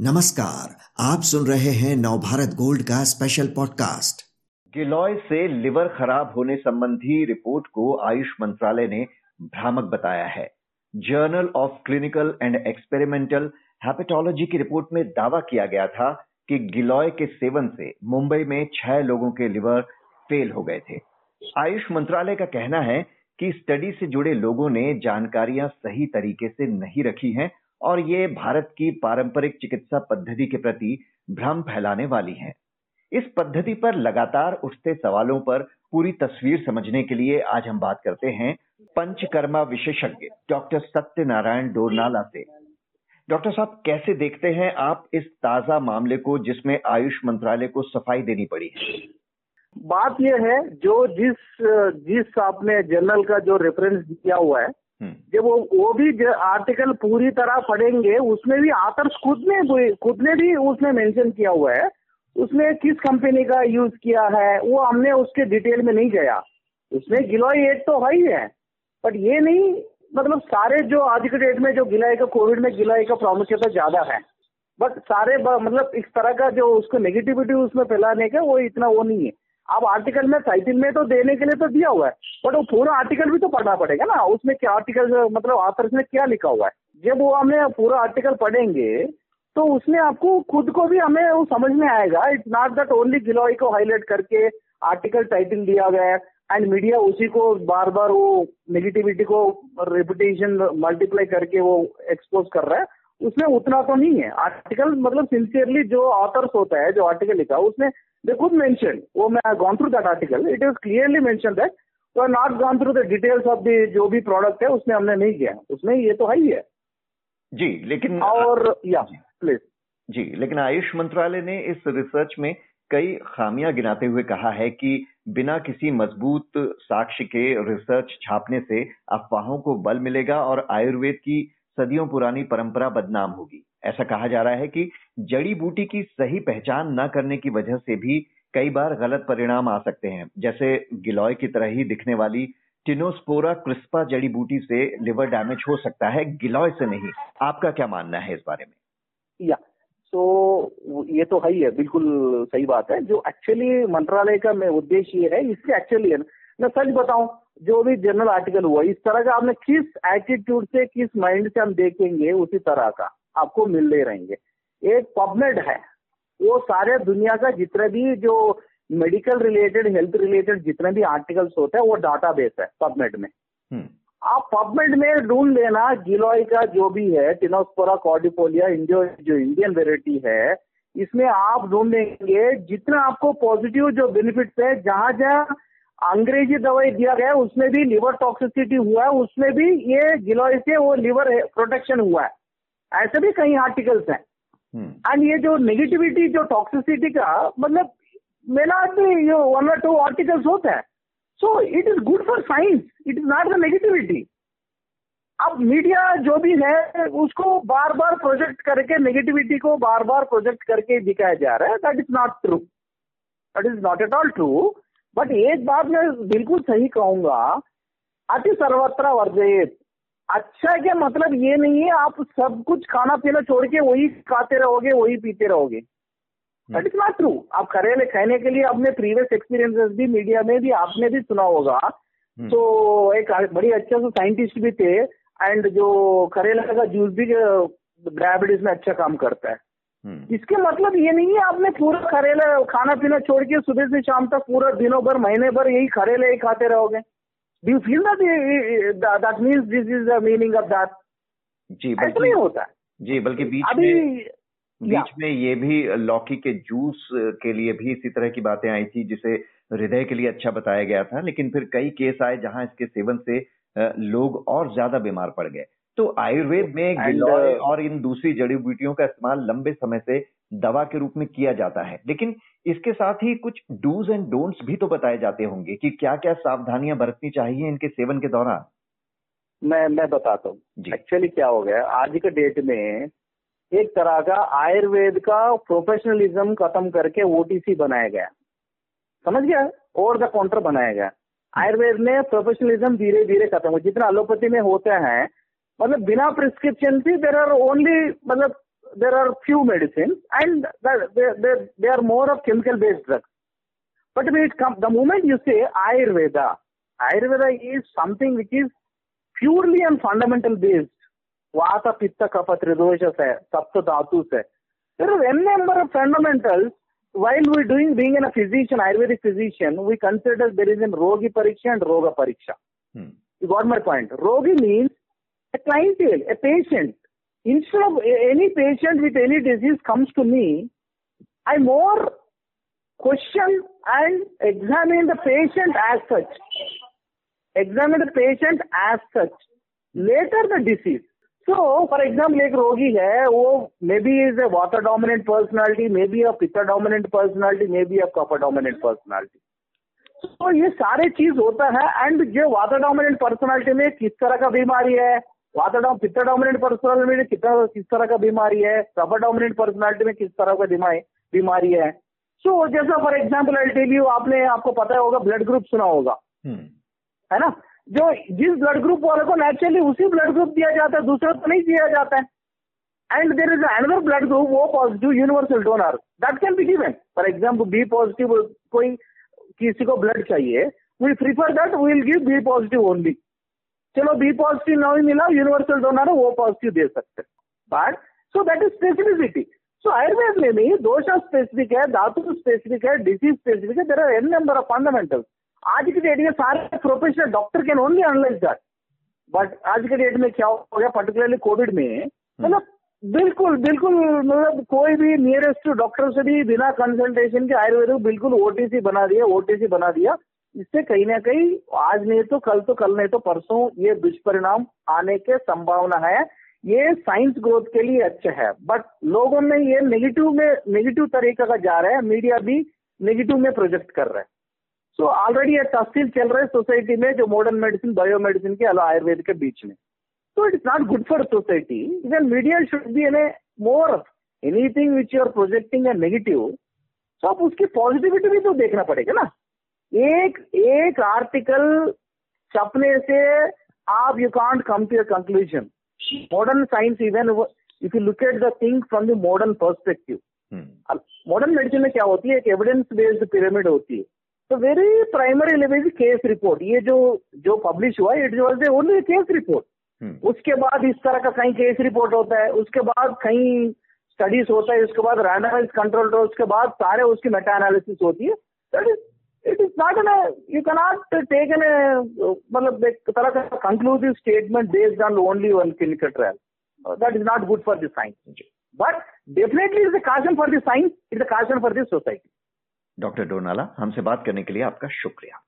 नमस्कार, आप सुन रहे हैं नवभारत गोल्ड का स्पेशल पॉडकास्ट गिलोय से लिवर खराब होने संबंधी रिपोर्ट को आयुष मंत्रालय ने भ्रामक बताया है। Journal of clinical and experimental hepatology की रिपोर्ट में दावा किया गया था कि गिलोय के सेवन से मुंबई में छह लोगों के लिवर फेल हो गए थे। आयुष मंत्रालय का कहना है कि स्टडी से जुड़े लोगों ने जानकारियाँ सही तरीके से नहीं रखी हैं और ये भारत की पारंपरिक चिकित्सा पद्धति के प्रति भ्रम फैलाने वाली है इस पद्धति पर लगातार उठते सवालों पर पूरी तस्वीर समझने के लिए आज हम बात करते हैं पंचकर्मा विशेषज्ञ डॉक्टर सत्यनारायण डोरनाला से डॉक्टर साहब, कैसे देखते हैं आप इस ताज़ा मामले को जिसमें आयुष मंत्रालय को सफ़ाई देनी पड़ी है बात यह है, जो जिस जिस आपने जर्नल का जो रेफरेंस दिया हुआ है। जब वो वो भी आर्टिकल पूरी तरह पढ़ेंगे, उसमें भी आतर्स खुद ने खुद ने भी उसमें मेंशन किया हुआ है। उसने किस कंपनी का यूज़ किया है, वो हमने उसके डिटेल में नहीं गया। उसमें गिलोई एट तो है ही है। बट ये नहीं मतलब सारे जो आज के डेट में जो गिलाई का कोविड में गिलाई का प्रामुख्यता ज़्यादा है। बट सारे मतलब इस तरह का जो उसको नेगेटिविटी उसमें फैलाने का, वो इतना वो नहीं है। अब आर्टिकल में टाइटिल में तो देने के लिए तो दिया हुआ है बट वो पूरा आर्टिकल भी तो पढ़ना पड़ेगा ना। उसमें क्या आर्टिकल मतलब आथर्स में क्या लिखा हुआ है? जब वो हमें पूरा आर्टिकल पढ़ेंगे तो उसमें आपको खुद को भी हमें वो समझ में आएगा। It's not that only giloy को हाईलाइट करके आर्टिकल टाइटल दिया गया है एंड मीडिया उसी को बार बार वो नेगेटिविटी को रेपुटेशन मल्टीप्लाई करके वो एक्सपोज कर रहा है। उसमें उतना तो नहीं है। आर्टिकल मतलब सिंसियरली जो ऑथर्स होता है जो आर्टिकल लिखा उसमें They could mention, oh, I have gone through that article. It is clearly mentioned that we have not gone through the details of जो भी प्रोडक्ट है उसमें हमने नहीं किया। उसमें ये तो है ही है। जी लेकिन और या प्लीज़ जी लेकिन आयुष मंत्रालय ने इस रिसर्च में कई खामियाँ गिनाते हुए कहा है कि बिना किसी मज़बूत साक्ष्य के रिसर्च छापने से अफवाहों को बल मिलेगा और आयुर्वेद की सदियों पुरानी परंपरा बदनाम होगी। ऐसा कहा जा रहा है कि जड़ी बूटी की सही पहचान न करने की वजह से भी कई बार गलत परिणाम आ सकते हैं। जैसे गिलोय की तरह ही दिखने वाली टिनोस्पोरा क्रिस्पा जड़ी बूटी से लिवर डैमेज हो सकता है। गिलोय से नहीं। आपका क्या मानना है इस बारे में? या तो ये तो है ही है, बिल्कुल सही बात है। जो एक्चुअली मंत्रालय का उद्देश्य ये है इससे एक्चुअली है मैं सच बताऊँ जो भी जनरल आर्टिकल हुआ इस तरह का आपने किस एटीट्यूड से किस माइंड से हम देखेंगे उसी तरह का आपको मिल रहे रहेंगे एक पबमेड है वो सारे दुनिया का जितने भी जो मेडिकल रिलेटेड हेल्थ रिलेटेड जितने भी आर्टिकल्स होते हैं वो डाटा बेस है पबमेड में हम्म। आप पबमेड में ढूंढ लेना गिलोय का जो भी है टिनोस्पोरा कॉर्डिपोलिया इंडियो जो इंडियन वेराइटी है इसमें आप ढूंढेंगे जितना आपको पॉजिटिव जो बेनिफिट्स है जहाँ जहाँ अंग्रेज़ी दवाई दिया गया उसमें भी लिवर टॉक्सिसिटी हुआ है उसमें भी ये गिलोई से वो लिवर प्रोटेक्शन हुआ है। ऐसे भी कई आर्टिकल्स हैं। And hmm. ये जो नेगेटिविटी जो टॉक्सिसिटी का मतलब मेरा भी यो वन और टू आर्टिकल्स होते हैं। So it is good for science it is not the negativity अब मीडिया जो भी है उसको बार बार प्रोजेक्ट करके नेगेटिविटी को बार बार प्रोजेक्ट करके दिखाया जा रहा है that is not true that is not at all true but एक बात मैं बिल्कुल सही कहूँगा अति सर्वत्र वर्जित अच्छा क्या मतलब ये नहीं है आप सब कुछ खाना पीना छोड़ के वही खाते रहोगे वही पीते रहोगे। दैट इज़ नॉट ट्रू आप करेले खाने के लिए अपने प्रीवियस एक्सपीरियंसेस भी मीडिया में भी आपने भी सुना होगा। हम्म। तो एक बड़ी अच्छा सा साइंटिस्ट भी थे एंड जो करेला का जूस भी डायबिटीज़ में अच्छा काम करता है। इसके मतलब ये नहीं है आपने पूरा करेला खाना पीना छोड़ के सुबह से शाम तक पूरा दिनों भर महीने भर यही करेले ही खाते रहोगे। Do you feel that uh, that means this is the meaning of that? जी ऐसा नहीं होता। जी बल्कि बीच अभी में बीच में ये भी लौकी के जूस के लिए भी इसी तरह की बातें आई थी जिसे हृदय के लिए अच्छा बताया गया था लेकिन फिर कई केस आए जहाँ इसके सेवन से लोग और ज़्यादा बीमार पड़ गए। तो आयुर्वेद में गिलोय uh, और इन दूसरी जड़ी बूटियों का इस्तेमाल लंबे समय से दवा के रूप में किया जाता है। लेकिन इसके साथ ही कुछ डूज एंड डोंट्स भी तो बताए जाते होंगे कि क्या क्या सावधानियाँ बरतनी चाहिए इनके सेवन के दौरान। मैं मैं बताता हूँ। एक्चुअली क्या हो गया आज के डेट में एक तरह का आयुर्वेद का प्रोफेशनलिज्म खत्म करके ओटीसी बनाया गया। समझ गया? ओवर द काउंटर बनाया गया। आयुर्वेद में प्रोफेशनलिज्म धीरे धीरे खत्म हो जितना एलोपैथी में होते हैं मतलब बिना प्रिस्क्रिप्शन भी देर आर ओनली मतलब there are few medicine and they are more of chemical based drugs but we'd come the moment you say Ayurveda Ayurveda is something which is purely and fundamental based vata pitta kapha tridosha है सप्त धातु से there are an number of fundamental while we doing being an a physician Ayurvedic physician we consider there is an रोगी परीक्षा and रोग परीक्षा got my point रोगी means a clientele, a patient. Instead of any patient with any disease comes to me, I more question and examine the patient as such. Examine the patient as such. Later the disease. So, for example, एक रोगी है वो may be is a vata dominant personality may be a pitta dominant personality may be a kapha dominant personality तो ये सारे चीज़ होता है and जो वाटर डोमिनेंट पर्सनालिटी में किस तरह का बीमारी है vata dom pitta dominant personality में कितना किस तरह का बीमारी है कॉपर डोमिनेंट पर्सनालिटी में किस तरह का दिमाग बीमारी है सो so, जैसा for example I tell you आपने आपको पता होगा ब्लड ग्रुप सुना होगा। Hmm. है ना? जो जिस ब्लड ग्रुप वाले को नेचुरली उसी ब्लड ग्रुप दिया जाता है दूसरे को नहीं दिया जाता है। And there is another blood group वो positive universal donor that can be given for example B positive कोई किसी को ब्लड चाहिए we prefer that will give B positive only चलो बी पॉजिटिव नहीं मिला यूनिवर्सल डोनर वो पॉजिटिव दे सकते but so that is specificity सो आयुर्वेद में भी दोष स्पेसिफिक है, धातु स्पेसिफिक है डिज़ीज़ स्पेसिफिक है there are an number of fundamentals आज की डेट में सारे professional doctor can only analyse that but आज के डेट में क्या हो गया पर्टिकुलरली कोविड में। मतलब बिल्कुल बिल्कुल मतलब कोई भी नियरेस्ट डॉक्टर से भी बिना कंसल्टेशन के आयुर्वेद को बिल्कुल ओटीसी बना दिया ओटीसी बना दिया। इससे कहीं ना कहीं आज नहीं तो कल तो कल नहीं तो परसों ये दुष्परिणाम आने के संभावना है। ये साइंस ग्रोथ के लिए अच्छा है। बट लोगों में ये नेगेटिव में नेगेटिव तरीका का जा रहा है। मीडिया भी नेगेटिव में प्रोजेक्ट कर रहा है। सो ऑलरेडी ये तहसील चल रहा है सोसाइटी में जो मॉडर्न मेडिसिन बायो मेडिसिन के अलावा आयुर्वेद के बीच में। तो it is not good for society even media should be an a more anything which you are projecting a negative तो आप उसकी पॉजिटिविटी भी तो देखना पड़ेगा ना। एक एक आर्टिकल छपने से आप you can't come to conclusion modern science even if you look at the thing from the modern perspective modern medicine में क्या होती है? एक एविडेंस बेस्ड पिरामिड होती है। तो very primary level case report ये जो जो पब्लिश हुआ it was only case report उसके बाद इस तरह का कहीं केस रिपोर्ट होता है उसके बाद कहीं स्टडीज़ होता है उसके बाद रैंडमाइज कंट्रोल उसके बाद सारे उसकी मेटा एनालिसिस होती है। That is it is not an you cannot take an मतलब एक तरह का conclusive statement based on only one clinical trial that is not good for the science but definitely is a caution for the science is a caution for the society doctor डोनाला हमसे बात करने के लिए आपका शुक्रिया।